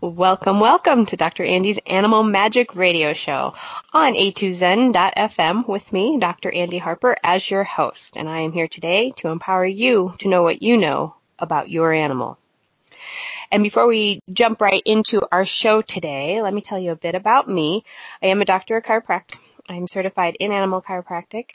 Welcome, welcome to Dr. Andy's Animal Magic Radio Show on a2zen.fm with me, Dr. Andy Harper, as your host. And I am here today to empower you to know what you know about your animal. And before we jump right into our show today, let me tell you a bit about me. I am a doctor of chiropractic. I'm certified in animal chiropractic.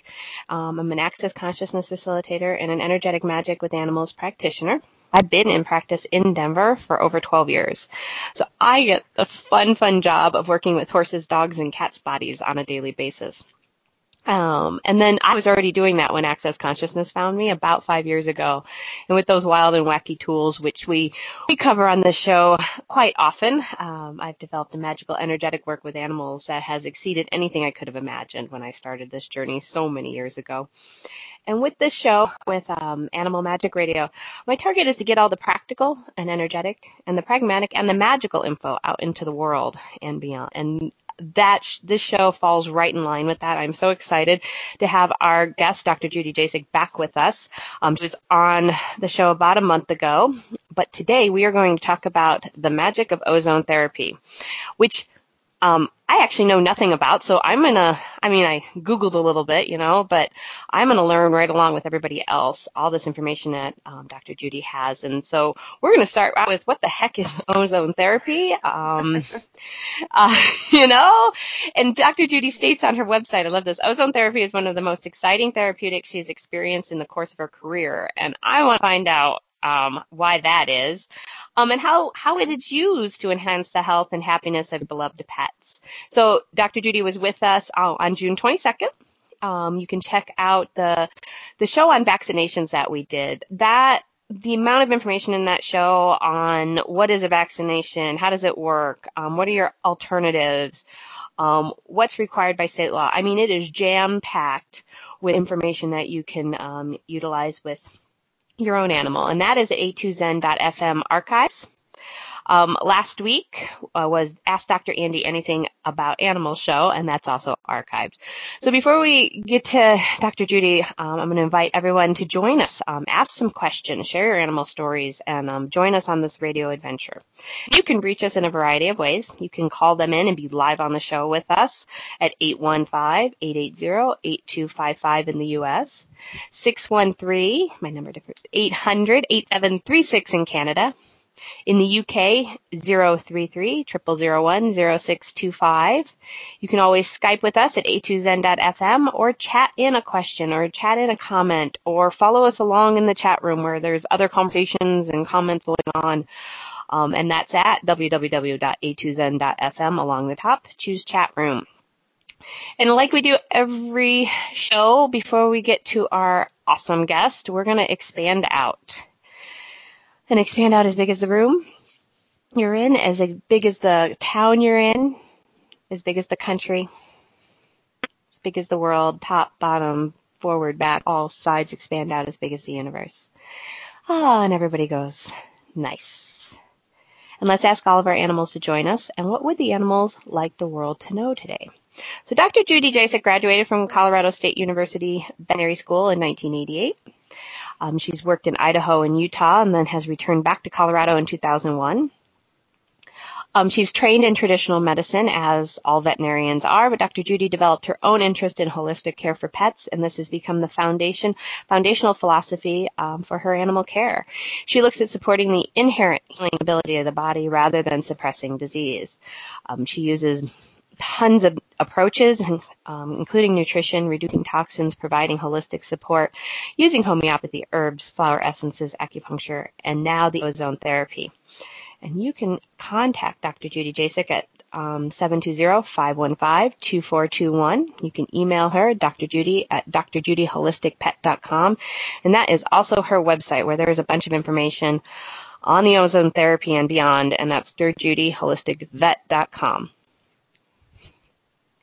Um, I'm an access consciousness facilitator and an energetic magic with animals practitioner. I've been in practice in Denver for over 12 years. So I get the fun, fun job of working with horses, dogs, and cats' bodies on a daily basis. Um, and then I was already doing that when Access Consciousness found me about five years ago. And with those wild and wacky tools, which we, we cover on the show quite often, um, I've developed a magical energetic work with animals that has exceeded anything I could have imagined when I started this journey so many years ago. And with this show, with um, Animal Magic Radio, my target is to get all the practical and energetic and the pragmatic and the magical info out into the world and beyond. And that sh- this show falls right in line with that. I'm so excited to have our guest, Dr. Judy Jasek, back with us. Um, she was on the show about a month ago, but today we are going to talk about the magic of ozone therapy, which um, I actually know nothing about. So I'm gonna, I mean, I Googled a little bit, you know, but I'm gonna learn right along with everybody else all this information that um, Dr. Judy has. And so we're gonna start out with what the heck is ozone therapy? Um, uh, you know, and Dr. Judy states on her website, I love this, ozone therapy is one of the most exciting therapeutics she's experienced in the course of her career. And I want to find out um, why that is, um, and how, how it is used to enhance the health and happiness of beloved pets. So Dr. Judy was with us uh, on June 22nd. Um, you can check out the the show on vaccinations that we did. That the amount of information in that show on what is a vaccination, how does it work, um, what are your alternatives, um, what's required by state law. I mean, it is jam packed with information that you can um, utilize with your own animal, and that is a2zen.fm archives. Um, last week uh, was Ask Dr. Andy Anything About Animals show, and that's also archived. So before we get to Dr. Judy, um, I'm going to invite everyone to join us, um, ask some questions, share your animal stories, and um, join us on this radio adventure. You can reach us in a variety of ways. You can call them in and be live on the show with us at 815-880-8255 in the U.S., 613, my number different, 800-8736 in Canada, in the UK, 033 001 0625. You can always Skype with us at a2zen.fm or chat in a question or chat in a comment or follow us along in the chat room where there's other conversations and comments going on. Um, and that's at www.a2zen.fm along the top. Choose chat room. And like we do every show, before we get to our awesome guest, we're going to expand out and expand out as big as the room you're in, as big as the town you're in, as big as the country, as big as the world, top, bottom, forward, back, all sides expand out as big as the universe. Ah, oh, and everybody goes, nice. And let's ask all of our animals to join us. And what would the animals like the world to know today? So Dr. Judy Jasek graduated from Colorado State University Veterinary School in 1988. Um, she's worked in Idaho and Utah and then has returned back to Colorado in 2001. Um, she's trained in traditional medicine, as all veterinarians are, but Dr. Judy developed her own interest in holistic care for pets, and this has become the foundation, foundational philosophy um, for her animal care. She looks at supporting the inherent healing ability of the body rather than suppressing disease. Um, she uses tons of approaches, um, including nutrition, reducing toxins, providing holistic support, using homeopathy, herbs, flower essences, acupuncture, and now the ozone therapy. And you can contact Dr. Judy Jasek at um, 720-515-2421. You can email her, Dr. Judy at drjudyholisticvet.com. And that is also her website where there is a bunch of information on the ozone therapy and beyond, and that's drjudyholisticvet.com.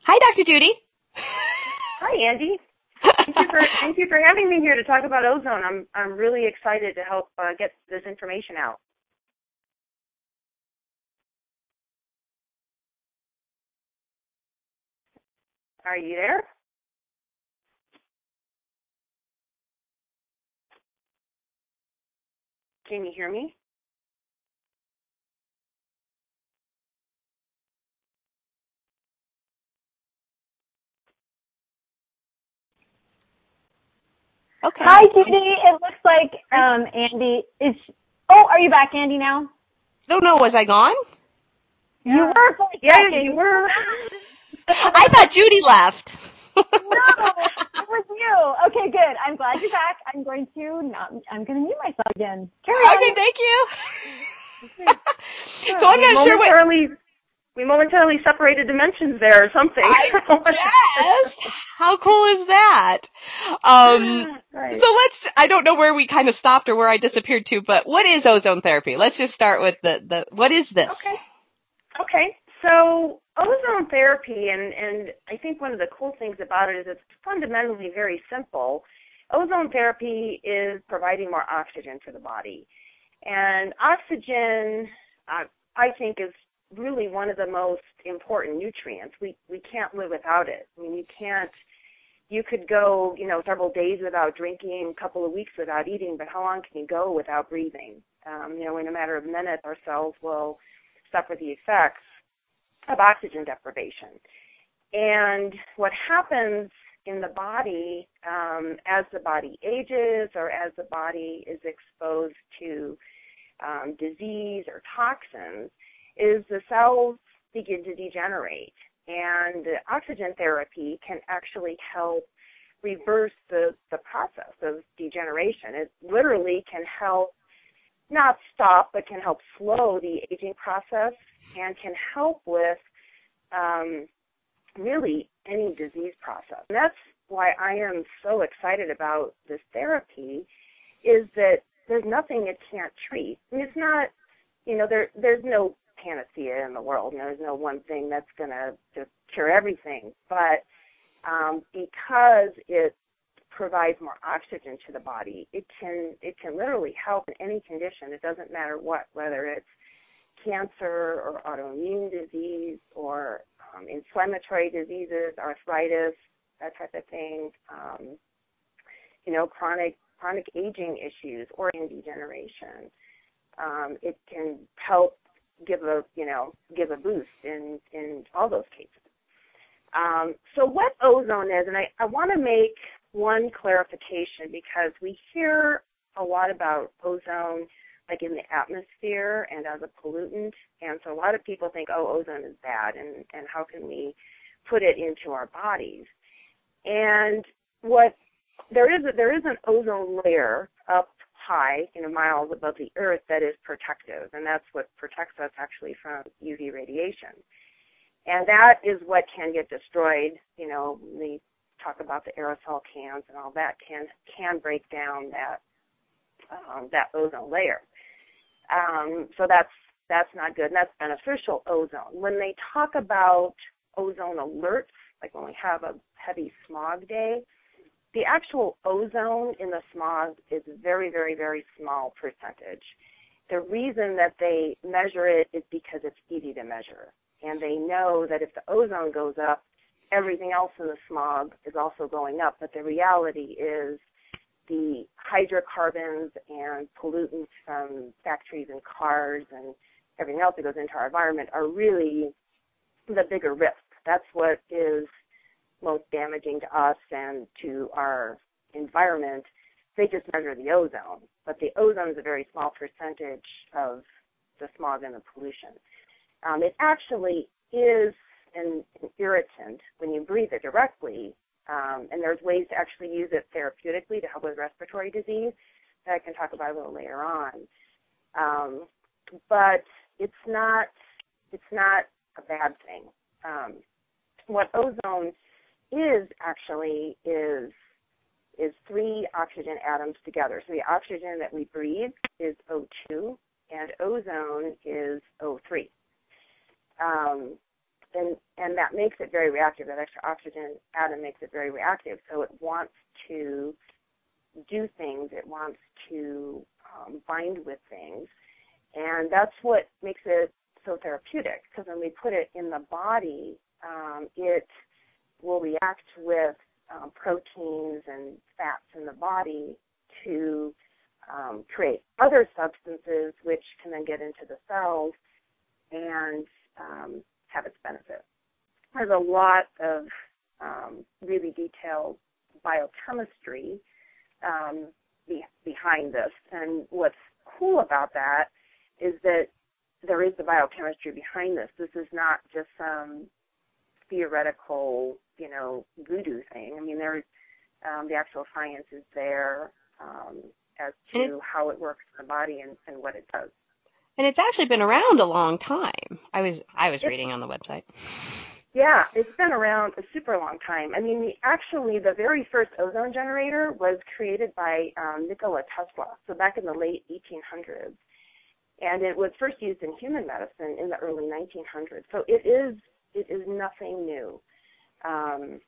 Hi, Dr. Judy. Hi, Andy. Thank you for thank you for having me here to talk about ozone. I'm I'm really excited to help uh, get this information out. Are you there? Can you hear me? Okay. Hi, Judy. It looks like um, Andy is. Oh, are you back, Andy? Now don't know. Was I gone? you were. For a Yeah, second. you were. I thought Judy left. no, it was you. Okay, good. I'm glad you're back. I'm going to not. I'm going to mute myself again. Carry on. okay, thank you. so I'm not sure what. We momentarily separated dimensions there or something. Yes. How cool is that? Um, right. so let's. I don't know where we kind of stopped or where I disappeared to, but what is ozone therapy? Let's just start with the the. What is this? Okay. Okay. So ozone therapy, and and I think one of the cool things about it is it's fundamentally very simple. Ozone therapy is providing more oxygen to the body, and oxygen, uh, I think, is really one of the most important nutrients. We we can't live without it. I mean, you can't. You could go, you know, several days without drinking, a couple of weeks without eating, but how long can you go without breathing? Um, you know, in a matter of minutes, our cells will suffer the effects of oxygen deprivation. And what happens in the body um, as the body ages or as the body is exposed to um, disease or toxins is the cells begin to degenerate. And oxygen therapy can actually help reverse the, the process of degeneration. It literally can help not stop, but can help slow the aging process and can help with um, really any disease process. And that's why I am so excited about this therapy is that there's nothing it can't treat. Mean, it's not, you know, there there's no panacea in the world. And there's no one thing that's going to just cure everything. But um, because it provides more oxygen to the body, it can it can literally help in any condition. It doesn't matter what, whether it's cancer or autoimmune disease or um, inflammatory diseases, arthritis, that type of thing. Um, you know, chronic chronic aging issues, organ degeneration. Um, it can help give a you know give a boost in in all those cases. Um, so what ozone is, and I, I want to make one clarification because we hear a lot about ozone like in the atmosphere and as a pollutant, and so a lot of people think, oh, ozone is bad, and and how can we put it into our bodies? And what there is a, there is an ozone layer up high, you know, miles above the Earth that is protective, and that's what protects us actually from UV radiation. And that is what can get destroyed. You know, we talk about the aerosol cans and all that can can break down that um, that ozone layer. Um, so that's that's not good, and that's beneficial ozone. When they talk about ozone alerts, like when we have a heavy smog day, the actual ozone in the smog is a very, very, very small percentage. The reason that they measure it is because it's easy to measure. And they know that if the ozone goes up, everything else in the smog is also going up. But the reality is the hydrocarbons and pollutants from factories and cars and everything else that goes into our environment are really the bigger risk. That's what is most damaging to us and to our environment, they just measure the ozone. But the ozone is a very small percentage of the smog and the pollution. Um, it actually is an, an, irritant when you breathe it directly, um, and there's ways to actually use it therapeutically to help with respiratory disease that I can talk about a little later on. Um, but it's not it's not a bad thing. Um, what ozone is actually is is three oxygen atoms together. So the oxygen that we breathe is O2, and ozone is O3. Um, and, and that makes it very reactive. That extra oxygen atom makes it very reactive. So it wants to do things. It wants to um, bind with things. And that's what makes it so therapeutic because when we put it in the body, um, it will react with um, proteins and fats in the body to um, create other substances which can then get into the cells and um, have its benefit. There's a lot of um, really detailed biochemistry um, be- behind this, and what's cool about that is that there is the biochemistry behind this. This is not just some theoretical, you know, voodoo thing. I mean, there's um, the actual science is there um, as to it, how it works in the body and, and what it does. And it's actually been around a long time. I was I was reading on the website. Yeah, it's been around a super long time. I mean, the, actually, the very first ozone generator was created by um, Nikola Tesla, so back in the late 1800s, and it was first used in human medicine in the early 1900s. So it is it is nothing new. Um,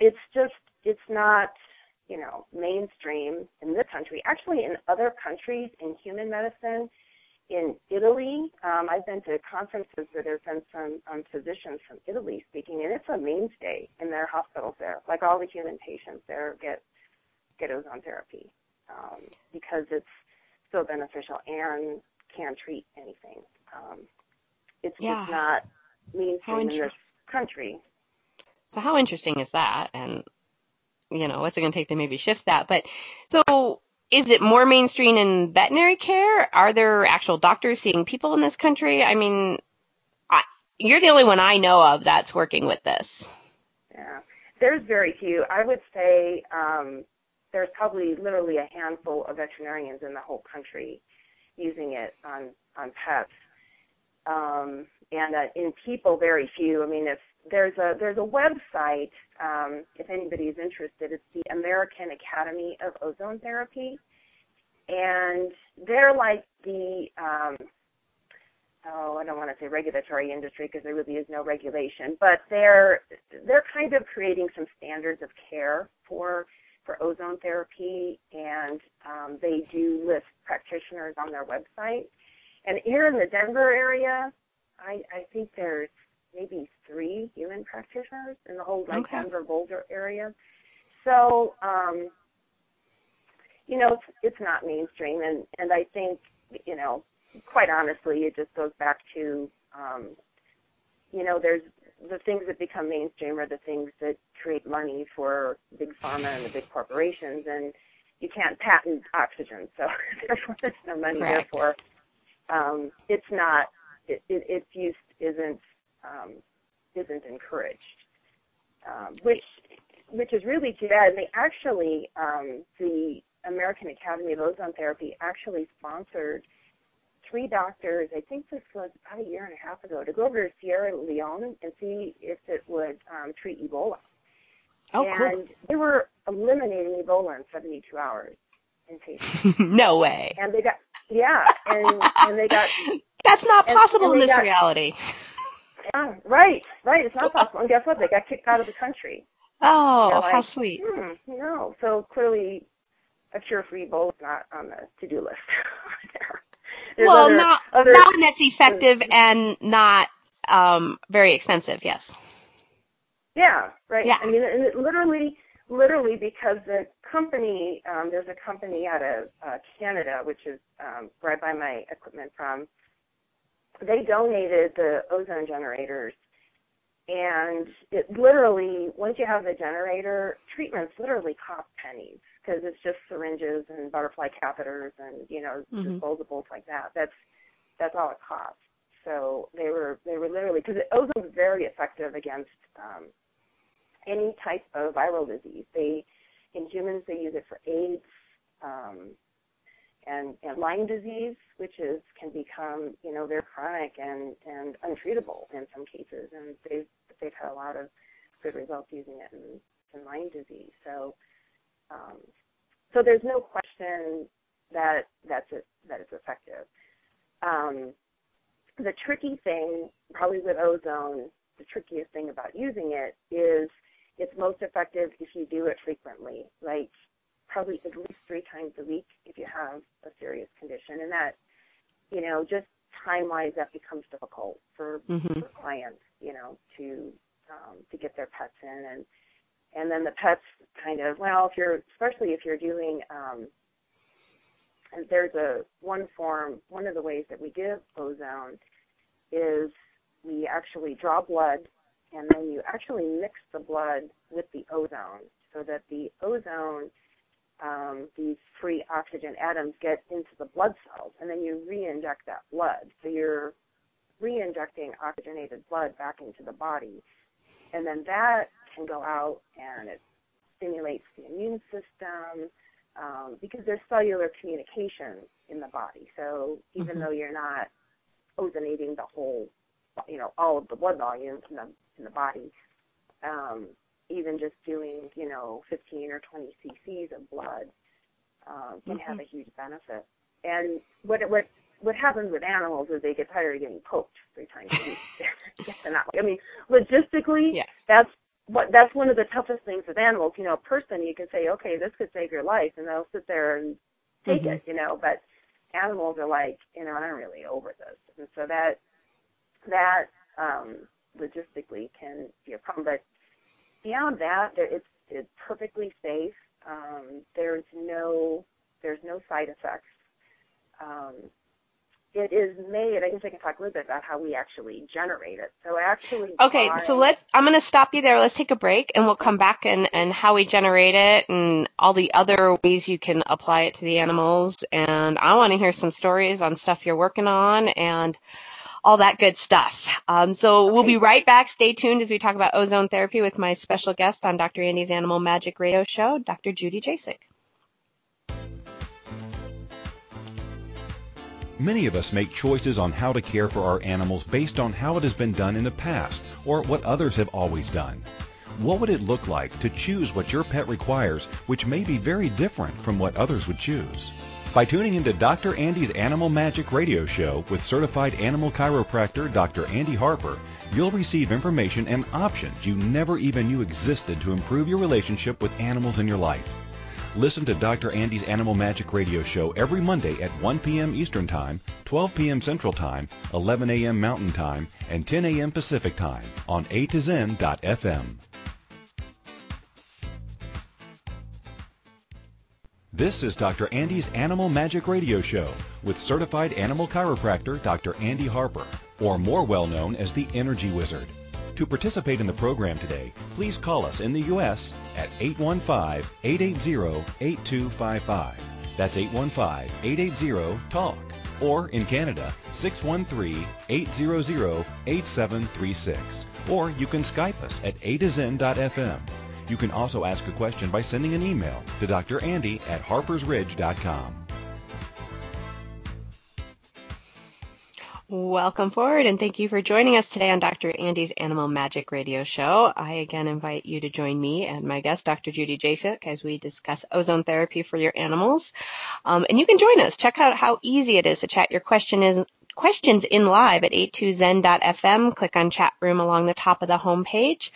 it's just it's not you know mainstream in this country. Actually, in other countries in human medicine, in Italy. Um, I've been to conferences where there's been some um, physicians from Italy speaking, and it's a mainstay in their hospitals there. Like all the human patients there get get ozone therapy um, because it's so beneficial and can treat anything. Um, it's yeah. just not mainstream in this country. So how interesting is that? And you know, what's it going to take to maybe shift that? But so is it more mainstream in veterinary care? Are there actual doctors seeing people in this country? I mean, I, you're the only one I know of that's working with this. Yeah, there's very few. I would say um, there's probably literally a handful of veterinarians in the whole country using it on on pets, um, and uh, in people, very few. I mean, if there's a there's a website um, if anybody's interested. It's the American Academy of Ozone Therapy, and they're like the um, oh I don't want to say regulatory industry because there really is no regulation, but they're they're kind of creating some standards of care for for ozone therapy, and um, they do list practitioners on their website. And here in the Denver area, I, I think there's maybe three human practitioners in the whole like okay. Denver Boulder area. So, um, you know, it's, it's not mainstream, and and I think you know, quite honestly, it just goes back to, um, you know, there's the things that become mainstream are the things that create money for big pharma and the big corporations, and you can't patent oxygen, so therefore there's no money. Correct. Therefore, um, it's not it, it, its use isn't um, isn't encouraged, um, which which is really too bad. And they actually, um, the American Academy of Ozone Therapy actually sponsored three doctors. I think this was about a year and a half ago to go over to Sierra Leone and see if it would um, treat Ebola. Oh, and cool. they were eliminating Ebola in 72 hours in patients. no way. And they got yeah, and and they got. That's not possible and, and in this got, reality. Yeah, right, right. It's not possible. And guess what? They got kicked out of the country. Oh, like, how sweet. Hmm, no, so clearly a cure for Ebola is not on the to-do list. there. well, other, not other, not one that's effective and not um, very expensive. Yes. Yeah. Right. Yeah. I mean, and it literally, literally, because the company, um, there's a company out of uh, Canada, which is um, where I buy my equipment from they donated the ozone generators. And it literally once you have the generator treatments literally cost pennies because it's just syringes and butterfly catheters and you know mm-hmm. disposables like that. That's that's all it costs. So they were they were literally because ozone is very effective against um, any type of viral disease they in humans they use it for aids um, and, and Lyme disease, which is can become you know very chronic and and untreatable in some cases, and they've they've had a lot of good results using it in, in Lyme disease. So um, so there's no question that that's it, that it's effective. um, the tricky thing, probably with ozone, the trickiest thing about using it is it's most effective if you do it frequently, like probably at least three times a week if you have a serious condition. And that, you know, just time wise, that becomes difficult for, mm-hmm. for clients, you know, to um, to get their pets in, and and then the pets kind of well, if you're especially if you're doing um, and there's a one form, one of the ways that we give ozone is we actually draw blood and then you actually mix the blood with the ozone so that the ozone, um, these free oxygen atoms get into the blood cells and then you re-inject that blood. So you're re-injecting oxygenated blood back into the body. And then that can go out and it stimulates the immune system um, because there's cellular communication in the body. So even mm-hmm. though you're not ozonating the whole, you know, all of the blood volume in the in the body. Um, even just doing, you know, 15 or 20 cc's of blood uh, can mm-hmm. have a huge benefit. And what what what happens with animals is they get tired of getting poked three times a week. yes, not, I mean, logistically, yes. that's what that's one of the toughest things with animals. You know, a person you can say, okay, this could save your life, and they'll sit there and take mm-hmm. it. You know, but animals are like, you know, I'm really over this, and so that that um, logistically can be a problem. But beyond that, there, it's it's perfectly safe. Um, there's no there's no side effects. Um, it is made. I guess I can talk a little bit about how we actually generate it. So actually, okay. So let's. I'm going to stop you there. Let's take a break, and we'll come back and and how we generate it, and all the other ways you can apply it to the animals. And I want to hear some stories on stuff you're working on, and all that good stuff. Um, so okay. we'll be right back. Stay tuned as we talk about ozone therapy with my special guest on Dr. Andy's Animal Magic Radio Show, Dr. Judy Jasek. Many of us make choices on how to care for our animals based on how it has been done in the past or what others have always done. What would it look like to choose what your pet requires, which may be very different from what others would choose? By tuning into Dr. Andy's Animal Magic radio show with certified animal chiropractor Dr. Andy Harper, you'll receive information and options you never even knew existed to improve your relationship with animals in your life. Listen to Dr. Andy's Animal Magic radio show every Monday at 1 p.m. Eastern Time, 12 p.m. Central Time, 11 a.m. Mountain Time, and 10 a.m. Pacific Time on A to Zen.fm. This is Dr. Andy's Animal Magic Radio Show with certified animal chiropractor Dr. Andy Harper, or more well known as the Energy Wizard. To participate in the program today, please call us in the U.S. at 815-880-8255. That's 815-880-TALK. Or in Canada, 613-800-8736. Or you can Skype us at a to zen.fm. You can also ask a question by sending an email to Dr. Andy at harpersridge.com. Welcome forward and thank you for joining us today on Dr. Andy's Animal Magic Radio Show. I again invite you to join me and my guest, Dr. Judy Jasek, as we discuss ozone therapy for your animals. Um, and you can join us. Check out how easy it is to chat your question is, questions in live at a2zen.fm. Click on chat room along the top of the homepage.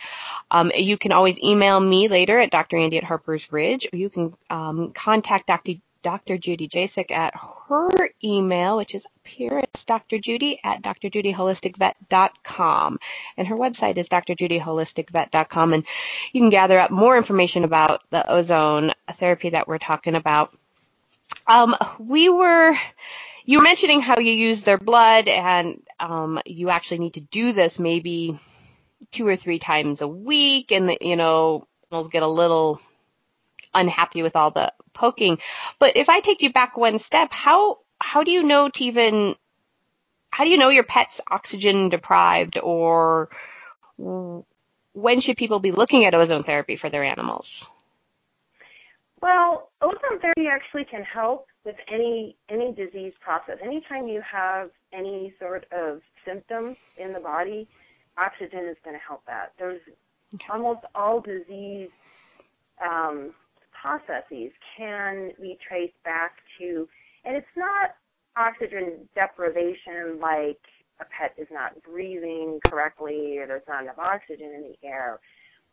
Um, you can always email me later at Dr. Andy at Harper's Ridge, or you can um, contact Dr. Dr. Judy Jasek at her email, which is up here. It's Dr. Judy at drjudyholisticvet.com. And her website is drjudyholisticvet.com. And you can gather up more information about the ozone therapy that we're talking about. Um, we were you were mentioning how you use their blood and um, you actually need to do this maybe two or three times a week and the, you know animals get a little unhappy with all the poking. But if i take you back one step how how do you know to even how do you know your pet's oxygen deprived or when should people be looking at ozone therapy for their animals? Well ozone therapy actually can help with any any disease process. Anytime you have any sort of symptom in the body, oxygen is going to help that. There's okay. almost all disease um, processes can be traced back to, and it's not oxygen deprivation, like a pet is not breathing correctly or there's not enough oxygen in the air.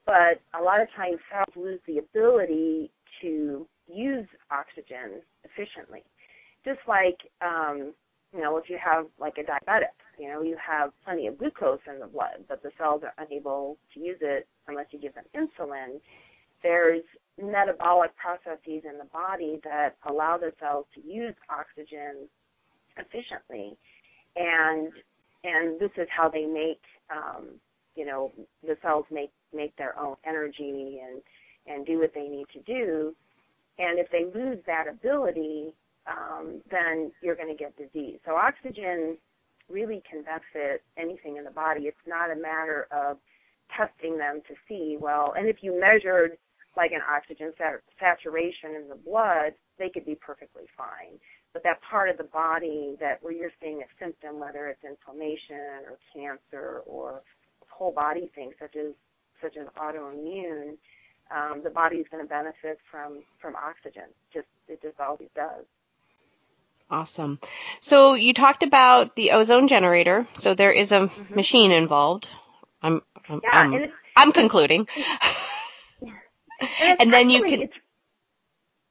But a lot of times cells lose the ability to use oxygen efficiently. Just like, um, you know, if you have like a diabetic, you know, you have plenty of glucose in the blood, but the cells are unable to use it unless you give them insulin. There's metabolic processes in the body that allow the cells to use oxygen efficiently, and and this is how they make, um, you know, the cells make make their own energy and and do what they need to do. And if they lose that ability, um, then you're going to get disease. So oxygen really can benefit anything in the body. It's not a matter of testing them to see, well, and if you measured like an oxygen sat- saturation in the blood, they could be perfectly fine. But that part of the body that where you're seeing a symptom, whether it's inflammation or cancer or whole body things such as such as autoimmune, um, the body is going to benefit from from oxygen. Just it just always does. Awesome. So you talked about the ozone generator. So there is a mm-hmm. machine involved. I'm I'm, yeah, I'm, I'm concluding. and, and then you can.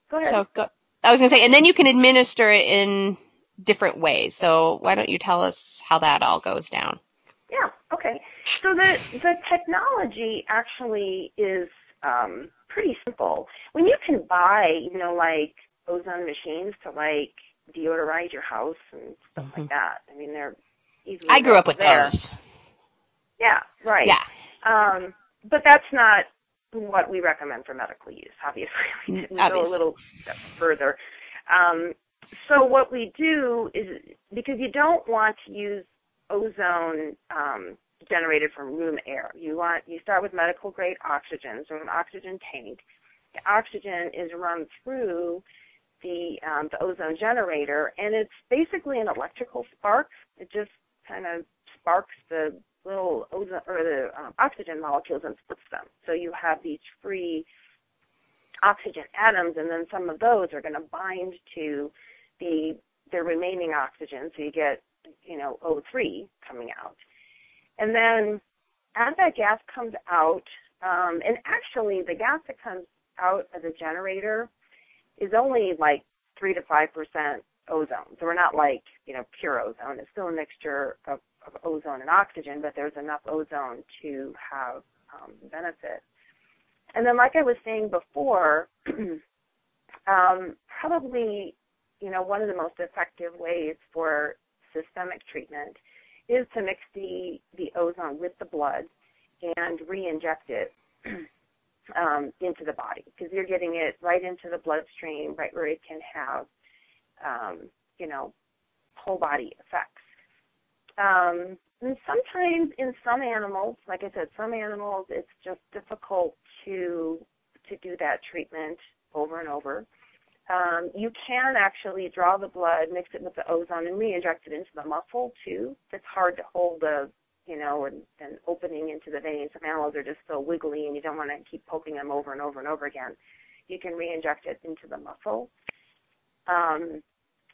Go ahead. So go, I was going to say, and then you can administer it in different ways. So why don't you tell us how that all goes down? Yeah. Okay. So the the technology actually is um, pretty simple. When you can buy, you know, like ozone machines to like deodorize your house and stuff mm-hmm. like that. I mean, they're easily. I grew up with there. those. Yeah. Right. Yeah. Um, but that's not what we recommend for medical use. Obviously, we, we go a little step further. Um, so what we do is because you don't want to use ozone um, generated from room air. You want you start with medical grade oxygen, so an oxygen tank. The oxygen is run through the um, the ozone generator, and it's basically an electrical spark. It just kind of sparks the little ozone or the um, oxygen molecules and splits them. So you have these free oxygen atoms, and then some of those are going to bind to the the remaining oxygen, so you get you know O3 coming out. And then as that gas comes out, um, and actually the gas that comes out of the generator is only like three to five percent ozone. So we're not like you know pure ozone. It's still a mixture of, of ozone and oxygen, but there's enough ozone to have um, benefit. And then, like I was saying before, um, probably you know one of the most effective ways for systemic treatment is to mix the, the ozone with the blood and re-inject it um, into the body because you're getting it right into the bloodstream, right where it can have, um, you know, whole body effects. Um, and sometimes in some animals, like I said, some animals it's just difficult to to do that treatment over and over um, you can actually draw the blood, mix it with the ozone, and re-inject it into the muscle too. It's hard to hold the, you know, and, and opening into the vein. Some animals are just so wiggly, and you don't want to keep poking them over and over and over again. You can re-inject it into the muscle. Um,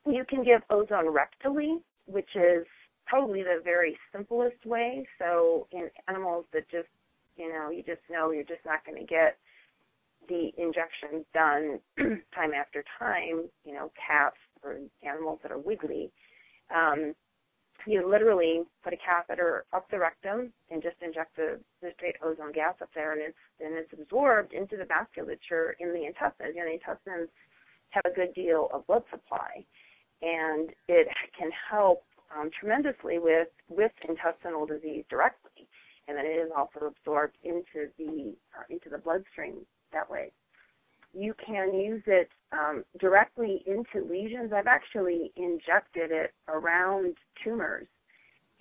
you can give ozone rectally, which is probably the very simplest way. So in animals that just, you know, you just know you're just not going to get the injections done time after time, you know, cats or animals that are wiggly, um, you literally put a catheter up the rectum and just inject the, the straight ozone gas up there, and it's and it's absorbed into the vasculature in the intestines. You know, the intestines have a good deal of blood supply, and it can help um, tremendously with with intestinal disease directly, and then it is also absorbed into the uh, into the bloodstream that way. You can use it um, directly into lesions. I've actually injected it around tumors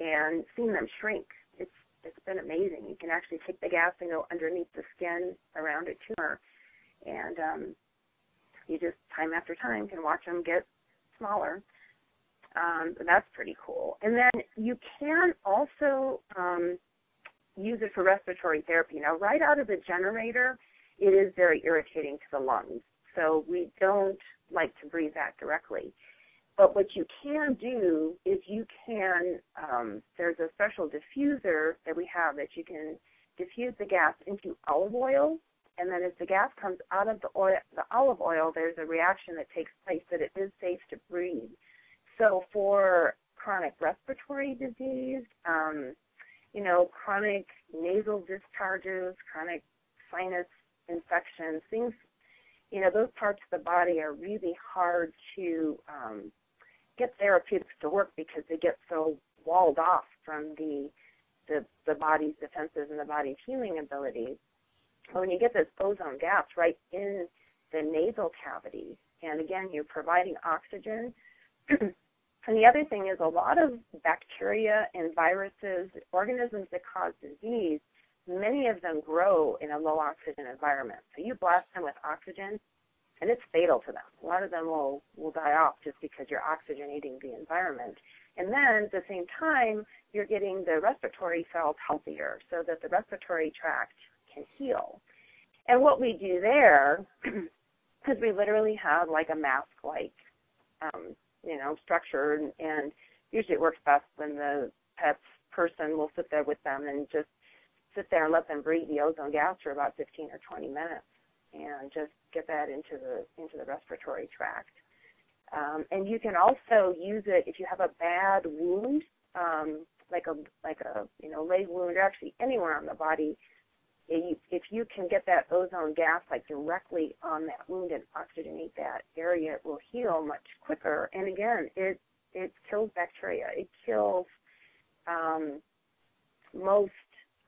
and seen them shrink. It's it's been amazing. You can actually take the gas and go underneath the skin around a tumor, and um, you just time after time can watch them get smaller. Um, that's pretty cool. And then you can also um, use it for respiratory therapy. Now, right out of the generator, it is very irritating to the lungs. So we don't like to breathe that directly. but what you can do is you can, um, there's a special diffuser that we have that you can diffuse the gas into olive oil, and then as the gas comes out of the oil, the olive oil, there's a reaction that takes place that it is safe to breathe. So for chronic respiratory disease, um, you know, chronic nasal discharges, chronic sinus infections, things, you know, those parts of the body are really hard to um, get therapeutics to work because they get so walled off from the the, the body's defenses and the body's healing abilities. But when you get this ozone gas right in the nasal cavity, and again, you're providing oxygen. and the other thing is a lot of bacteria and viruses, organisms that cause disease, many of them grow in a low oxygen environment. So you blast them with oxygen, and it's fatal to them. A lot of them will, will die off just because you're oxygenating the environment. And then at the same time, you're getting the respiratory cells healthier so that the respiratory tract can heal. And what we do there, because we literally have like a mask-like, um, you know, structure, and, and usually it works best when the pet's person will sit there with them and just sit there and let them breathe the ozone gas for about 15 or 20 minutes and just get that into the into the respiratory tract. Um, and you can also use it if you have a bad wound, um, like a like a you know leg wound, or actually anywhere on the body. If you can get that ozone gas like directly on that wound and oxygenate that area, it will heal much quicker. And again, it it kills bacteria. It kills um, most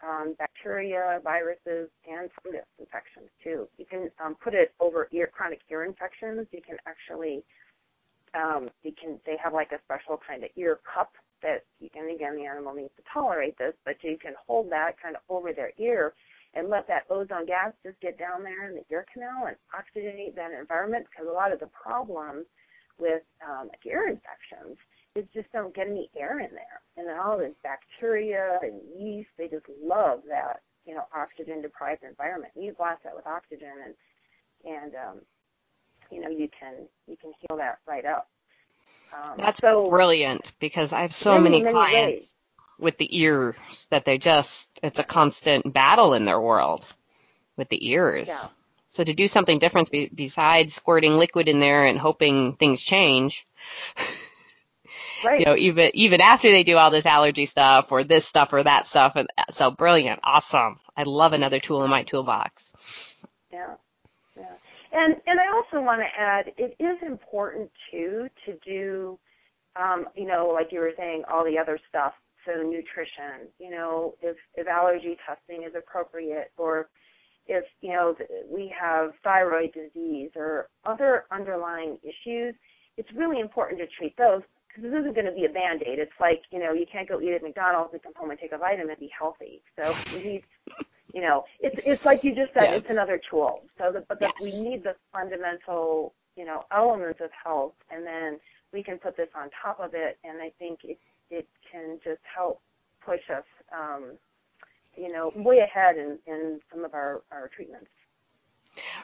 um, bacteria, viruses, and fungus infections too. You can um, put it over ear, chronic ear infections. You can actually, um, you can. They have like a special kind of ear cup that you can. Again, the animal needs to tolerate this, but you can hold that kind of over their ear and let that ozone gas just get down there in the ear canal and oxygenate that environment. Because a lot of the problems with um, ear infections is just don't get any air in there. And then all this bacteria and yeast, they just love that, you know, oxygen deprived environment. You blast that with oxygen and and um you know, you can you can heal that right up. Um, That's so brilliant because I have so many, many clients ways. with the ears that they just it's a constant battle in their world with the ears. Yeah. So to do something different be, besides squirting liquid in there and hoping things change, Right. You know, even even after they do all this allergy stuff or this stuff or that stuff, and so brilliant, awesome. I love another tool in my toolbox. Yeah, yeah. And and I also want to add, it is important too to do, um, you know, like you were saying, all the other stuff. So nutrition, you know, if if allergy testing is appropriate, or if you know we have thyroid disease or other underlying issues, it's really important to treat those because this isn't going to be a band aid. It's like you know you can't go eat at McDonald's and come home and take a vitamin and be healthy. So we need, you know, it's it's like you just said, yes. it's another tool. So the, but the, yes. we need the fundamental you know elements of health, and then we can put this on top of it, and I think it it can just help push us, um, you know, way ahead in in some of our our treatments.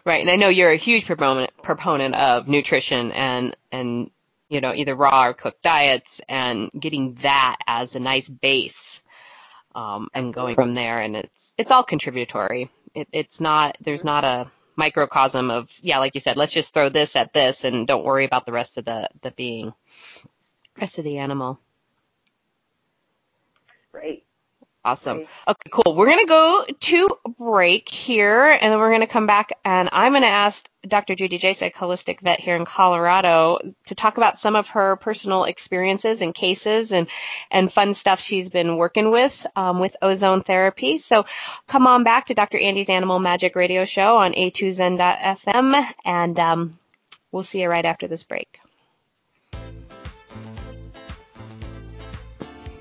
Right, and I know you're a huge proponent proponent of nutrition and and you know, either raw or cooked diets and getting that as a nice base um, and going from there. And it's it's all contributory. It, it's not there's not a microcosm of yeah, like you said, let's just throw this at this and don't worry about the rest of the the being, rest of the animal. Right. Awesome. Okay, cool. We're going to go to break here and then we're going to come back and I'm going to ask Dr. Judy Jasek, holistic vet here in Colorado, to talk about some of her personal experiences and cases and, and fun stuff she's been working with, um, with ozone therapy. So come on back to Dr. Andy's Animal Magic Radio Show on a2zen.fm and, um, we'll see you right after this break.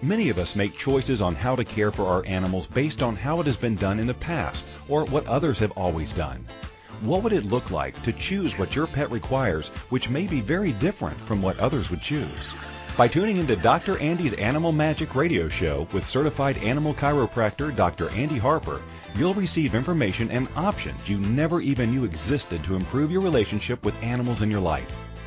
Many of us make choices on how to care for our animals based on how it has been done in the past or what others have always done. What would it look like to choose what your pet requires, which may be very different from what others would choose? By tuning into Dr. Andy's Animal Magic radio show with certified animal chiropractor Dr. Andy Harper, you'll receive information and options you never even knew existed to improve your relationship with animals in your life.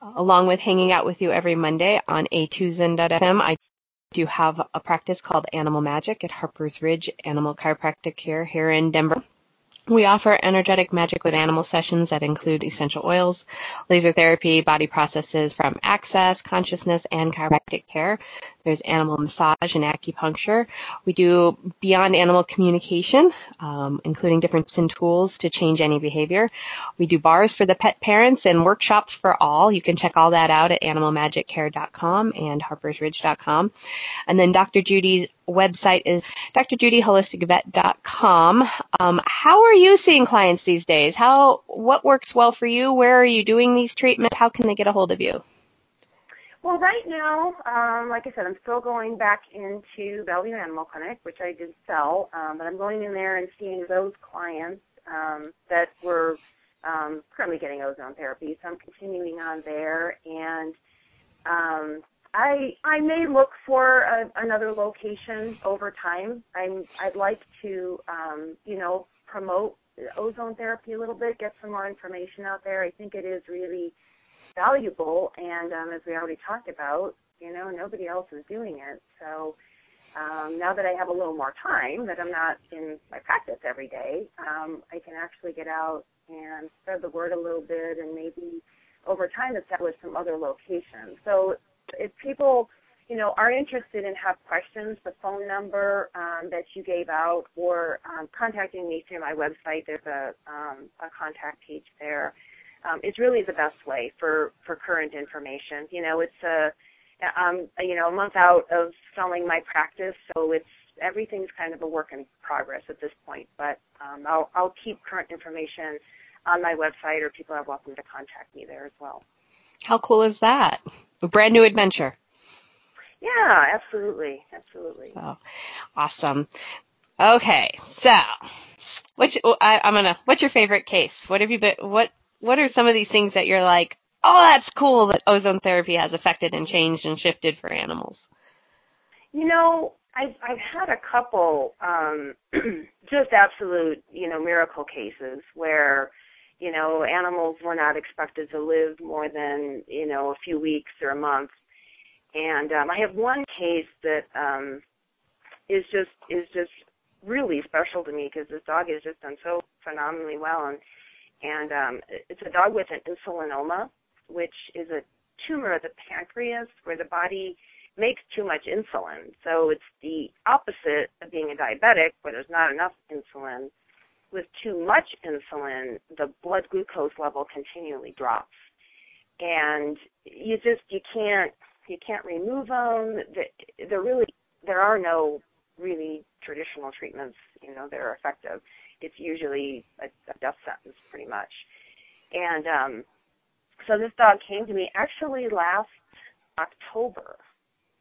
Along with hanging out with you every Monday on a2zen.fm, I do have a practice called Animal Magic at Harper's Ridge Animal Chiropractic Care here in Denver. We offer energetic magic with animal sessions that include essential oils, laser therapy, body processes from access, consciousness, and chiropractic care. There's animal massage and acupuncture. We do beyond animal communication, um, including different tools to change any behavior. We do bars for the pet parents and workshops for all. You can check all that out at animalmagiccare.com and harpersridge.com. And then Dr. Judy's website is drjudyholisticvet.com. Um, how are you seeing clients these days? How what works well for you? Where are you doing these treatments? How can they get a hold of you? Well, right now, um, like I said, I'm still going back into Bellevue Animal Clinic, which I did sell, um, but I'm going in there and seeing those clients um, that were um, currently getting ozone therapy. So I'm continuing on there, and um, I I may look for a, another location over time. I'm I'd like to um, you know promote ozone therapy a little bit, get some more information out there. I think it is really valuable, and um, as we already talked about, you know nobody else is doing it. So um, now that I have a little more time, that I'm not in my practice every day, um, I can actually get out and spread the word a little bit, and maybe over time establish some other locations. So if people, you know, are interested and have questions, the phone number um, that you gave out, or um, contacting me through my website, there's a, um, a contact page there. Um, it's really the best way for for current information. You know, it's a um, you know a month out of selling my practice, so it's everything's kind of a work in progress at this point. But um, I'll I'll keep current information on my website, or people are welcome to contact me there as well. How cool is that? A brand new adventure. Yeah, absolutely, absolutely. So, awesome. Okay, so which I, I'm gonna. What's your favorite case? What have you been? What What are some of these things that you're like? Oh, that's cool that ozone therapy has affected and changed and shifted for animals. You know, I've I've had a couple um, just absolute you know miracle cases where you know, animals were not expected to live more than, you know, a few weeks or a month. And um, I have one case that um, is just is just really special to me because this dog has just done so phenomenally well. And and um, it's a dog with an insulinoma, which is a tumor of the pancreas where the body makes too much insulin. So it's the opposite of being a diabetic, where there's not enough insulin with too much insulin, the blood glucose level continually drops, and you just you can't you can't remove them. There really there are no really traditional treatments. You know, that are effective. It's usually a, a death sentence, pretty much. And um, so this dog came to me actually last October,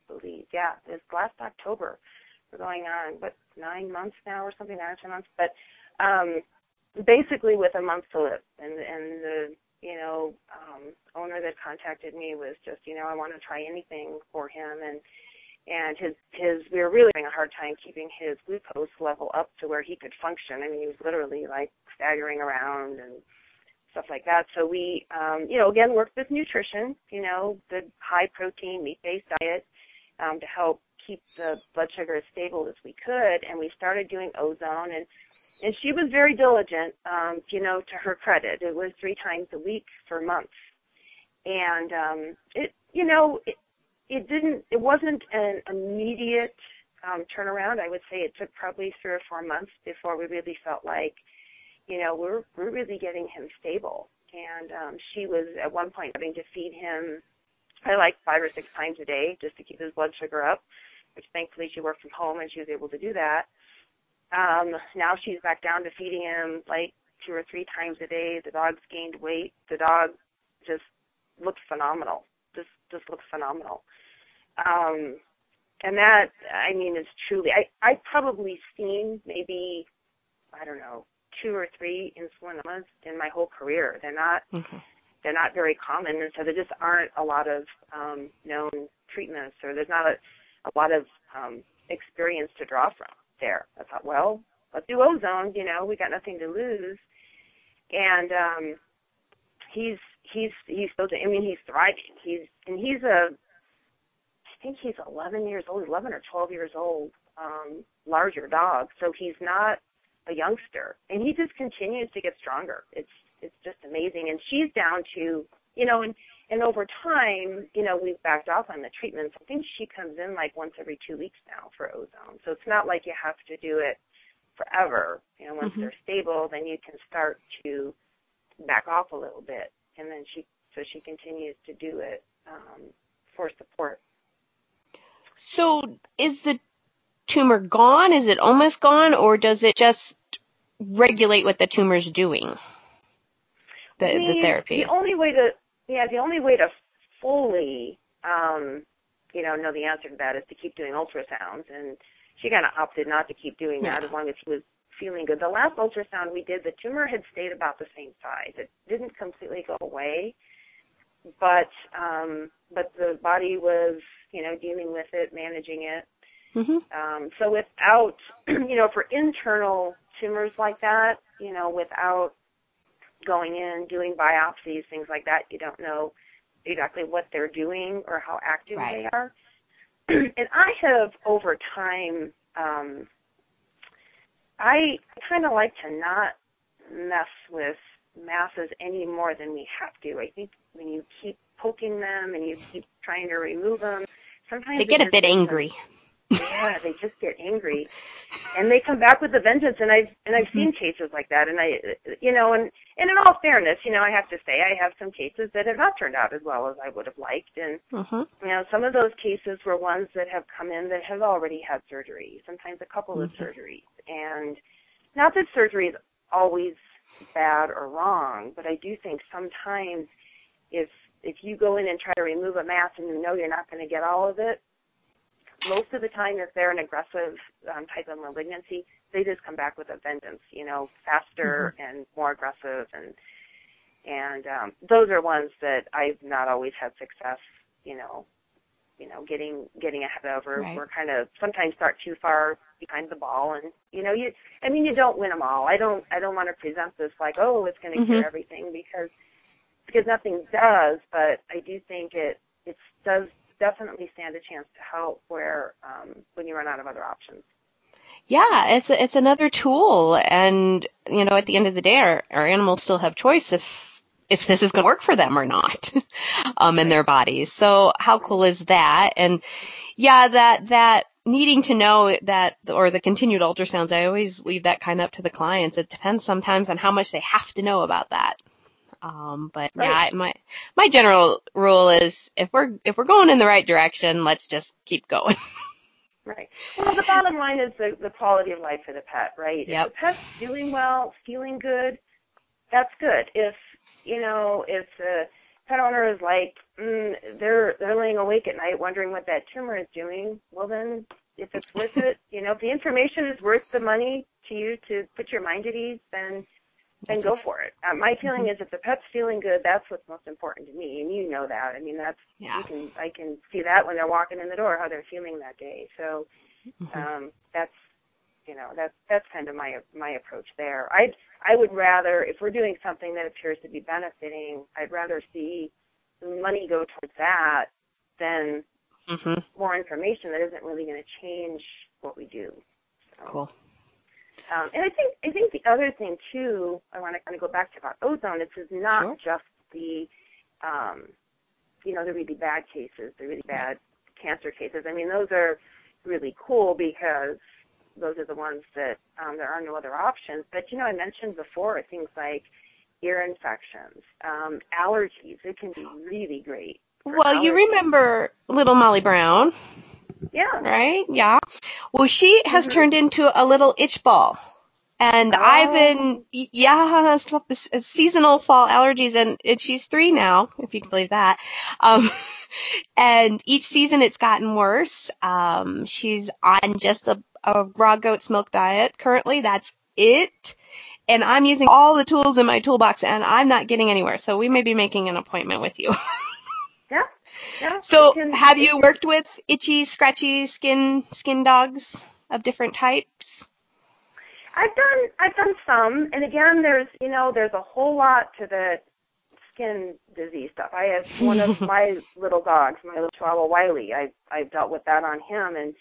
I believe. Yeah, this last October. We're going on what nine months now or something, nine or ten months. But um, basically with a month to live. And and the you know um, owner that contacted me was just you know I want to try anything for him and and his his we were really having a hard time keeping his glucose level up to where he could function. I mean he was literally like staggering around and stuff like that. So we um, you know again worked with nutrition, you know the high protein meat based diet um, to help keep the blood sugar as stable as we could, and we started doing ozone and and she was very diligent. Um, you know, to her credit, it was three times a week for months, and um, it, you know, it, it didn't, it wasn't an immediate um, turnaround. I would say it took probably three or four months before we really felt like, you know, we're we're really getting him stable. And um, she was at one point having to feed him, I like five or six times a day just to keep his blood sugar up, which thankfully she worked from home and she was able to do that. Um, now she's back down to feeding him like two or three times a day. The dog's gained weight. The dog just looks phenomenal. Just just looks phenomenal. Um, and that I mean is truly I I probably seen maybe I don't know two or three insulinomas in my whole career. They're not Okay. they're not very common, and so there just aren't a lot of um, known treatments, or there's not a, a lot of um, experience to draw from there. I thought, well, let's do ozone. You know, we got nothing to lose, and um, he's he's he's still. I mean, he's thriving. He's and he's a. I think he's 11 years old, 11 or 12 years old, um, larger dog. So he's not a youngster, and he just continues to get stronger. It's it's just amazing. And she's down to you know, and and over time, you know, we've backed off on the treatments. I think she comes in like once every two weeks now for ozone. So it's not like you have to do it forever. You know, once Mhm. they're stable, then you can start to back off a little bit, and then she so she continues to do it um, for support. So is the tumor gone? Is it almost gone? Or does it just regulate what the tumor's doing? The, the mean, therapy. The only way to yeah, the only way to fully um, you know know the answer to that is to keep doing ultrasounds, and she kind of opted not to keep doing that as long as she was feeling good. The last ultrasound we did, the tumor had stayed about the same size. It didn't completely go away, but um, but the body was you know dealing with it, managing it. hmm Um, so without, you know, for internal tumors like that, you know, without going in, doing biopsies, things like that, you don't know exactly what they're doing or how active Right. they are. and I have over time, um, I kind of like to not mess with masses any more than we have to. I think when you keep poking them and you keep trying to remove them, sometimes They get a bit angry. them- yeah, they just get angry, and they come back with a vengeance. And I've and I've seen cases like that. And I, you know, and and in all fairness, you know, I have to say I have some cases that have not turned out as well as I would have liked. And hmm you know, some of those cases were ones that have come in that have already had surgery, sometimes a couple of Mhm. surgeries. And not that surgery is always bad or wrong, but I do think sometimes if if you go in and try to remove a mass and you know you're not going to get all of it, most of the time if they're an aggressive um, type of malignancy, they just come back with a vengeance, you know, faster and more aggressive and and um, those are ones that I've not always had success, you know, you know, getting getting ahead of or, Right. or kind of sometimes start too far behind the ball and you know you I mean you don't win them all. I don't I don't want to present this like oh it's going to cure Mhm. everything because because nothing does, but I do think it it does definitely stand a chance to help where um, when you run out of other options. Yeah, it's it's another tool, and you know, at the end of the day, our, our animals still have choice if if this is going to work for them or not, um, in their bodies. So how cool is that? And yeah, that that needing to know that or the continued ultrasounds, I always leave that kind of up to the clients. It depends sometimes on how much they have to know about that. Um, but yeah, Right. I- my my general rule is if we're if we're going in the right direction, let's just keep going. Right. Well, the bottom line is the, the quality of life for the pet, right? Yep. If the pet's doing well, feeling good, that's good. If you know, if the pet owner is like, mm, they're they're laying awake at night wondering what that tumor is doing, well then, if it's worth it, you know, if the information is worth the money to you to put your mind at ease, then then go for it. Uh, my feeling is if the pet's feeling good, that's what's most important to me, and you know that. I mean, that's Yeah. you can I can see that when they're walking in the door how they're feeling that day. So Mhm. um, that's you know that's that's kind of my my approach there. I I would rather if we're doing something that appears to be benefiting, I'd rather see money go towards that than Mhm. more information that isn't really going to change what we do. So, Cool. Um, and I think I think the other thing too, I want to kind of go back to about ozone. It's is not Sure. just the, um, you know, the really bad cases, the really bad cancer cases. I mean, those are really cool because those are the ones that um, there are no other options. But you know, I mentioned before things like ear infections, um, allergies. It can be really great. Well, allergies. you remember little Molly Brown? Yeah. Right? Yeah. Well, she has Mhm. turned into a little itch ball. And Oh. I've been, yeah, seasonal fall allergies, and, and she's three now, if you can believe that. Um, and each season it's gotten worse. Um, she's on just a, a raw goat's milk diet currently. That's it. And I'm using all the tools in my toolbox, and I'm not getting anywhere. So we may be making an appointment with you. Yeah. So, can- have you worked with itchy, scratchy skin skin dogs of different types? I've done I've done some, and again, there's you know there's a whole lot to the skin disease stuff. I have one of my little dogs, my little Chihuahua Wiley. I I've dealt with that on him, and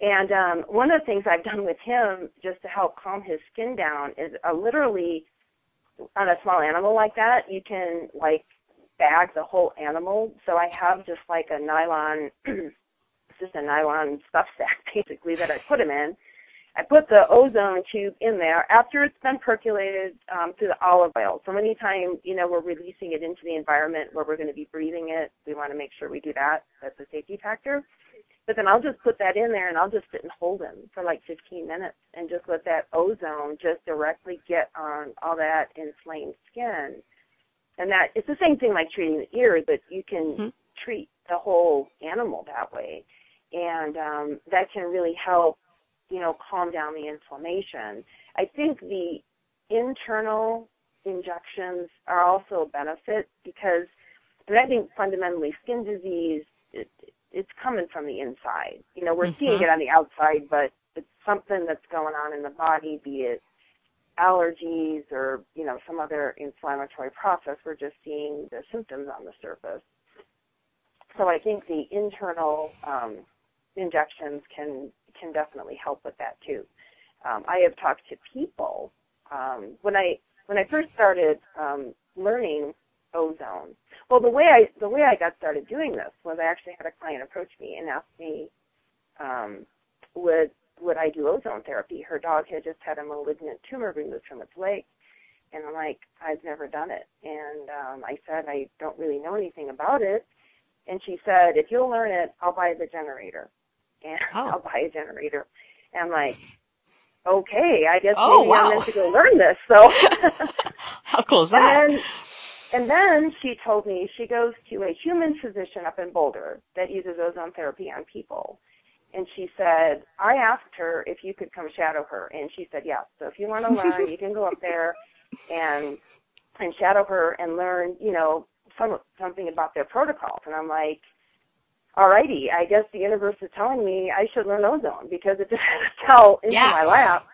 and um, one of the things I've done with him just to help calm his skin down is uh, literally on a small animal like that, you can like bag the whole animal. So I have just like a nylon, it's just a nylon stuff sack basically that I put him in. I put the ozone tube in there after it's been percolated um, through the olive oil. So anytime you know we're releasing it into the environment where we're going to be breathing it, we want to make sure we do that. That's a safety factor. But then I'll just put that in there and I'll just sit and hold him for like 15 minutes and just let that ozone just directly get on all that inflamed skin. And that it's the same thing like treating the ear, but you can Mhm. treat the whole animal that way, and um, that can really help, you know, calm down the inflammation. I think the internal injections are also a benefit because, and I think fundamentally skin disease, it, it's coming from the inside. You know, we're seeing Mhm. it on the outside, but it's something that's going on in the body, be it allergies or, you know, some other inflammatory process. We're just seeing the symptoms on the surface. So I think the internal um, injections can can definitely help with that too. Um, I have talked to people um, when I when I first started um, learning ozone. Well, the way I the way I got started doing this was I actually had a client approach me and ask me, um, would would I do ozone therapy? Her dog had just had a malignant tumor removed from its leg, and I'm like, I've never done it. And um, I said I don't really know anything about it. And she said, if you'll learn it, I'll buy the generator. And Oh. I'll buy a generator. And I'm like, okay, I guess Oh, maybe wow. I'm meant to go learn this. So How cool is that? and then, and then she told me she goes to a human physician up in Boulder that uses ozone therapy on people. And she said, I asked her if you could come shadow her, and she said yes. So if you want to learn, you can go up there and and shadow her and learn, you know, some something about their protocols. And I'm like, alrighty, I guess the universe is telling me I should learn ozone because it just fell into Yeah. my lap.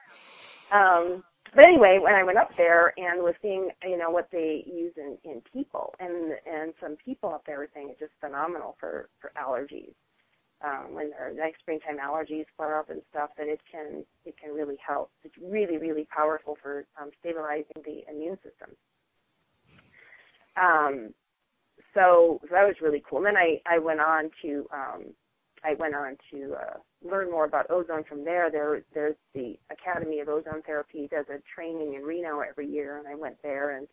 Um, but anyway, when I went up there and was seeing, you know, what they use in, in people, and and some people up there were saying it's just phenomenal for for allergies. Um, when their like springtime allergies flare up and stuff, that it can it can really help. It's really really powerful for um, stabilizing the immune system. Um, so that was really cool. And then I I went on to um, I went on to uh, learn more about ozone from there. There there's the Academy of Ozone Therapy does a training in Reno every year, and I went there and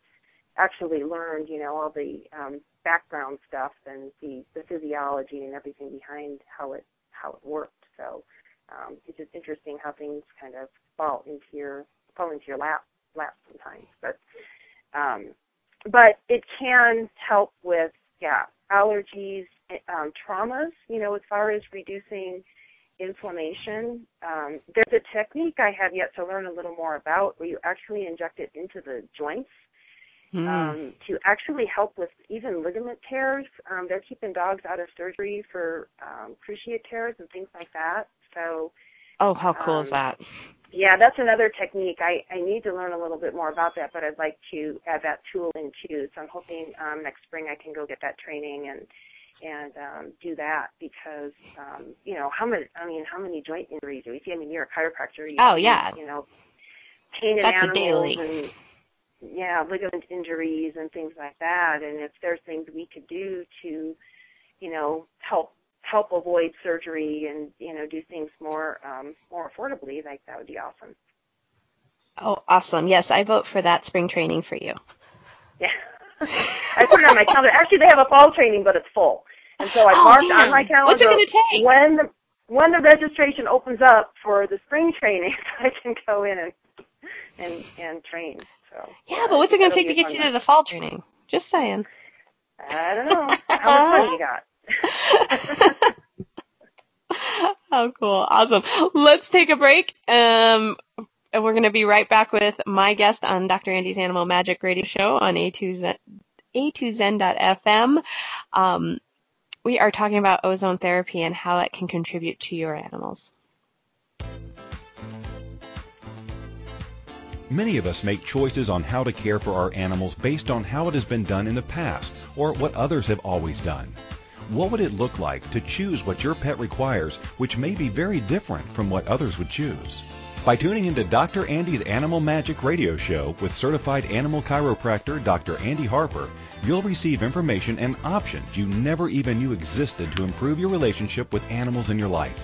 actually learned you know all the um, background stuff and the the physiology and everything behind how it how it worked. So um, it's just interesting how things kind of fall into your fall into your lap lap sometimes, but. Um, but it can help with yeah allergies, um, traumas. You know, as far as reducing inflammation. Um, there's a technique I have yet to learn a little more about where you actually inject it into the joints Hmm. um, to actually help with even ligament tears. Um, they're keeping dogs out of surgery for um, cruciate tears and things like that. So oh, how cool is um, that? yeah, that's another technique. I, I need to learn a little bit more about that, but I'd like to add that tool in too. So I'm hoping um, next spring I can go get that training and and um, do that because um, you know how many I mean how many joint injuries do we see? I mean you're a chiropractor. You Oh, see, yeah. You know, pain in That's a daily. and yeah ligament injuries and things like that. And if there's things we could do to you know help help avoid surgery and you know do things more um, more affordably, like that would be awesome. Oh, awesome! Yes, I vote for that spring training for you. Yeah, I put it on my calendar. Actually, they have a fall training, but it's full, and so I oh, marked damn. on my calendar What's it going to take? when the when the registration opens up for the spring training, I can go in and and and train. So yeah, but what's it going to take to get you to the fall training? Just saying. I don't know how much money you got. oh, cool. Awesome. Let's take a break. Um, and we're going to be right back with my guest on Dr. Andy's Animal Magic Radio Show on A2Zen, A2Zen.fm. Um, we are talking about ozone therapy and how it can contribute to your animals. Many of us make choices on how to care for our animals based on how it has been done in the past or what others have always done. What would it look like to choose what your pet requires, which may be very different from what others would choose? By tuning into Dr. Andy's Animal Magic radio show with certified animal chiropractor Dr. Andy Harper, you'll receive information and options you never even knew existed to improve your relationship with animals in your life.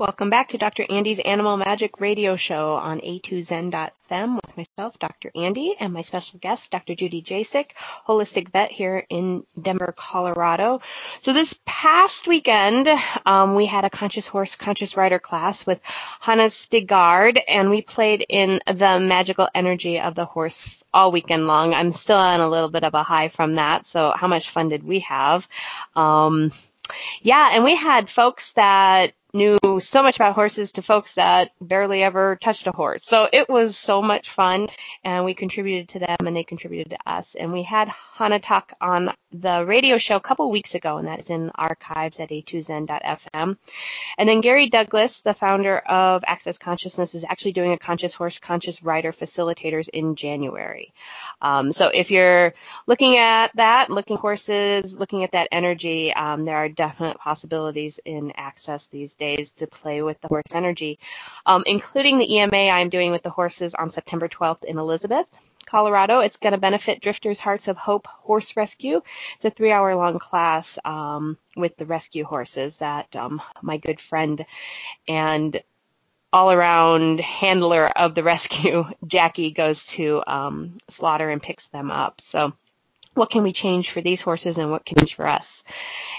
Welcome back to Dr. Andy's Animal Magic Radio Show on A2Zen.fm with myself, Dr. Andy, and my special guest, Dr. Judy Jasek, holistic vet here in Denver, Colorado. So this past weekend, um, we had a conscious horse, conscious rider class with Hannah Stigard, and we played in the magical energy of the horse all weekend long. I'm still on a little bit of a high from that. So how much fun did we have? Um, yeah, and we had folks that knew so much about horses to folks that barely ever touched a horse. So it was so much fun and we contributed to them and they contributed to us. And we had Hannah talk on the radio show a couple weeks ago and that is in archives at a2zen.fm. And then Gary Douglas, the founder of Access Consciousness, is actually doing a conscious horse, conscious rider facilitators in January. Um, so if you're looking at that, looking horses, looking at that energy, um, there are definite possibilities in access these days to play with the horse energy, um, including the EMA I'm doing with the horses on September 12th in Elizabeth. Colorado. It's going to benefit Drifters Hearts of Hope Horse Rescue. It's a three hour long class um, with the rescue horses that um, my good friend and all around handler of the rescue, Jackie, goes to um, slaughter and picks them up. So what can we change for these horses and what can change for us?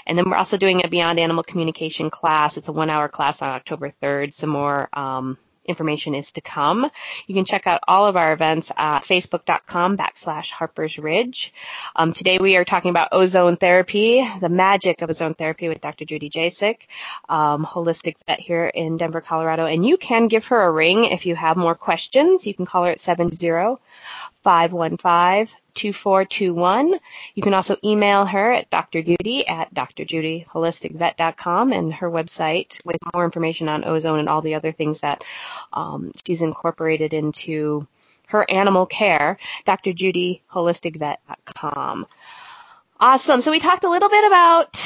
And then we're also doing a Beyond Animal Communication class. It's a one hour class on October 3rd. Some more um, information is to come. You can check out all of our events at facebook.com backslash Harper's Ridge. Um, today we are talking about ozone therapy, the magic of ozone therapy with Dr. Judy Jasek, um, holistic vet here in Denver, Colorado. And you can give her a ring if you have more questions. You can call her at 70 515 2421. You can also email her at Dr. Judy at drjudyholisticvet.com and her website with more information on ozone and all the other things that um, she's incorporated into her animal care, drjudyholisticvet.com. Awesome. So we talked a little bit about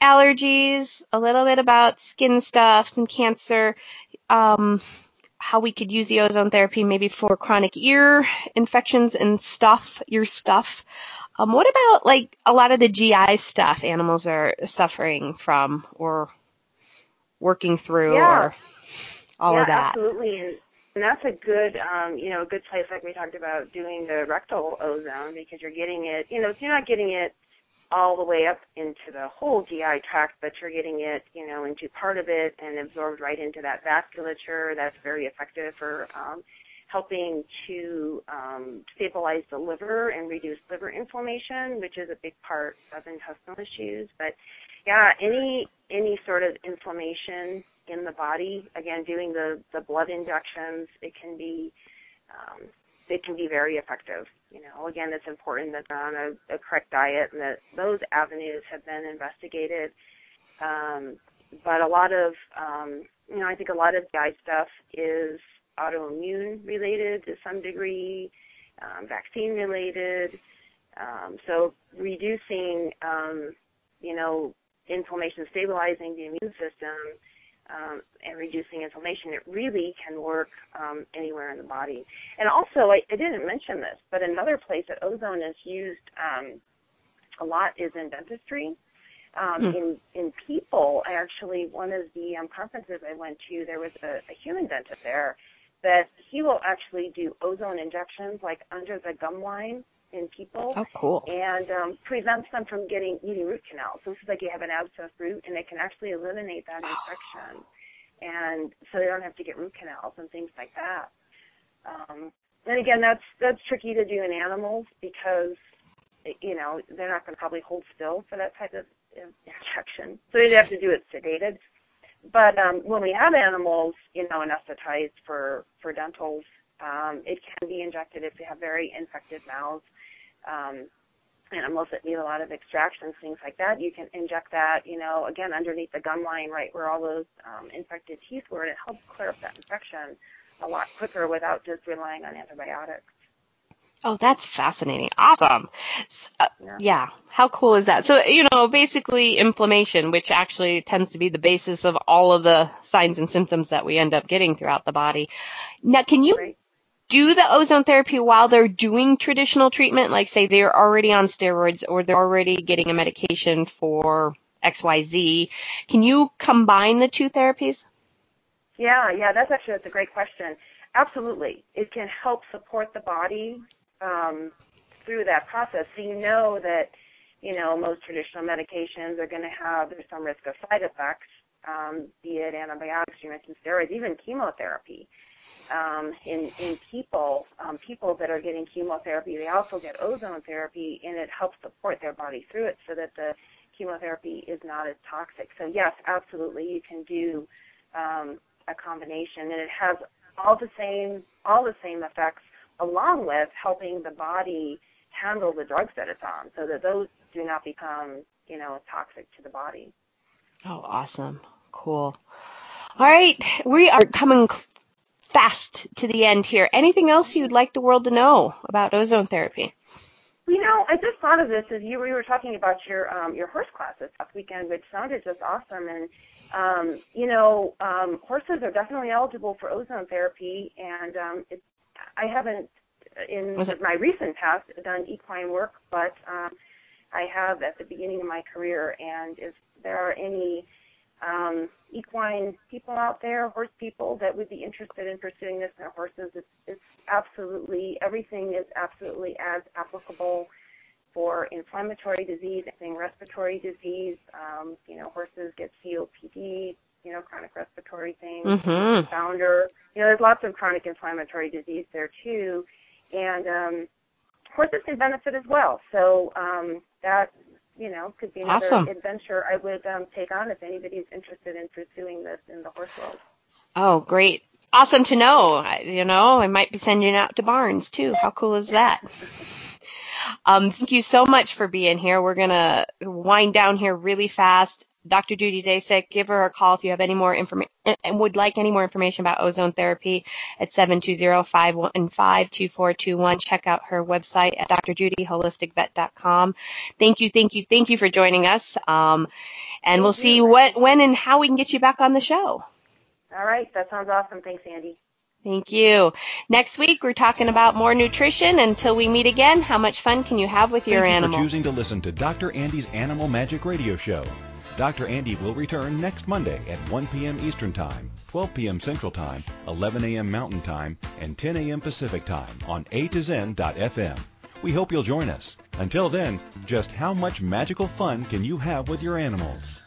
allergies, a little bit about skin stuff, some cancer, um, how we could use the ozone therapy maybe for chronic ear infections and stuff, ear stuff. Um, what about like a lot of the GI stuff animals are suffering from or working through Yeah. or all yeah, of that? absolutely. And, and that's a good, um, you know, a good place like we talked about doing the rectal ozone because you're getting it, you know, if you're not getting it all the way up into the whole GI tract, but you're getting it, you know, into part of it and absorbed right into that vasculature. That's very effective for um, helping to um, stabilize the liver and reduce liver inflammation, which is a big part of intestinal issues. But yeah, any any sort of inflammation in the body, again, doing the the blood inductions, it can be um, it can be very effective. You know, again, it's important that they're on a, a correct diet and that those avenues have been investigated. Um, but a lot of, um, you know, I think a lot of GI stuff is autoimmune related to some degree, um, vaccine related. Um, so reducing, um, you know, inflammation, stabilizing the immune system, um, and reducing inflammation, it really can work um, anywhere in the body. And also, I, I didn't mention this, but another place that ozone is used um, a lot is in dentistry. Um, mm. In in people, actually, one of the um, conferences I went to, there was a, a human dentist there that he will actually do ozone injections like under the gum line in people. Oh, cool. And um, prevents them from getting eating root canals. So this is like you have an abscess root, and it can actually eliminate that infection, and so they don't have to get root canals and things like that. Um, and again, that's that's tricky to do in animals because you know they're not going to probably hold still for that type of injection, so they'd have to do it sedated. But um, when we have animals, you know, anesthetized for for dentals, um, it can be injected if you have very infected mouths um, animals that need a lot of extractions, things like that. You can inject that, you know, again underneath the gum line, right where all those um, infected teeth were, and it helps clear up that infection a lot quicker without just relying on antibiotics. Oh, that's fascinating. Awesome. Uh, yeah. yeah. How cool is that? So, you know, basically inflammation, which actually tends to be the basis of all of the signs and symptoms that we end up getting throughout the body. Now, can you right do the ozone therapy while they're doing traditional treatment, like say they're already on steroids or they're already getting a medication for XYZ. Can you combine the two therapies? Yeah, yeah, that's actually that's a great question. Absolutely, it can help support the body um, through that process. So you know that you know most traditional medications are going to have there's some risk of side effects, um, be it antibiotics, you mentioned steroids, even chemotherapy um, in in people um, people that are getting chemotherapy, they also get ozone therapy, and it helps support their body through it, so that the chemotherapy is not as toxic. So yes, absolutely, you can do um, a combination, and it has all the same all the same effects, along with helping the body handle the drugs that it's on, so that those do not become you know toxic to the body. Oh, awesome, cool. All right, we are coming fast to the end here. Anything else you'd like the world to know about ozone therapy? You know, I just thought of this as you we were talking about your um, your horse classes last weekend, which sounded just awesome. And um, you know, um, horses are definitely eligible for ozone therapy, and um, it, I haven't in my recent past done equine work, but um, I have at the beginning of my career. And if there are any um, equine people out there, horse people that would be interested in pursuing this in horses. It's, it's absolutely, everything is absolutely as applicable for inflammatory disease, anything respiratory disease. Um, you know, horses get COPD, you know, chronic respiratory things, mm-hmm. founder. You know, there's lots of chronic inflammatory disease there too. And um, horses can benefit as well. So um, that you know, could be another awesome. adventure I would um, take on if anybody's interested in pursuing this in the horse world. Oh, great. Awesome to know. You know, I might be sending out to Barnes too. How cool is that? Um, thank you so much for being here. We're going to wind down here really fast. Dr. Judy Jasek, give her a call if you have any more information and would like any more information about ozone therapy at 720-515-2421. Check out her website at drjudyholisticvet.com. Thank you, thank you, thank you for joining us. Um, and we'll see what, when and how we can get you back on the show. All right, that sounds awesome. Thanks, Andy. Thank you. Next week, we're talking about more nutrition. Until we meet again, how much fun can you have with your Thank animal? Thank you for choosing to listen to Dr. Andy's Animal Magic Radio Show. Dr. Andy will return next Monday at 1 p.m. Eastern Time, 12 p.m. Central Time, 11 a.m. Mountain Time, and 10 a.m. Pacific Time on A to Zen.fm. We hope you'll join us. Until then, just how much magical fun can you have with your animals?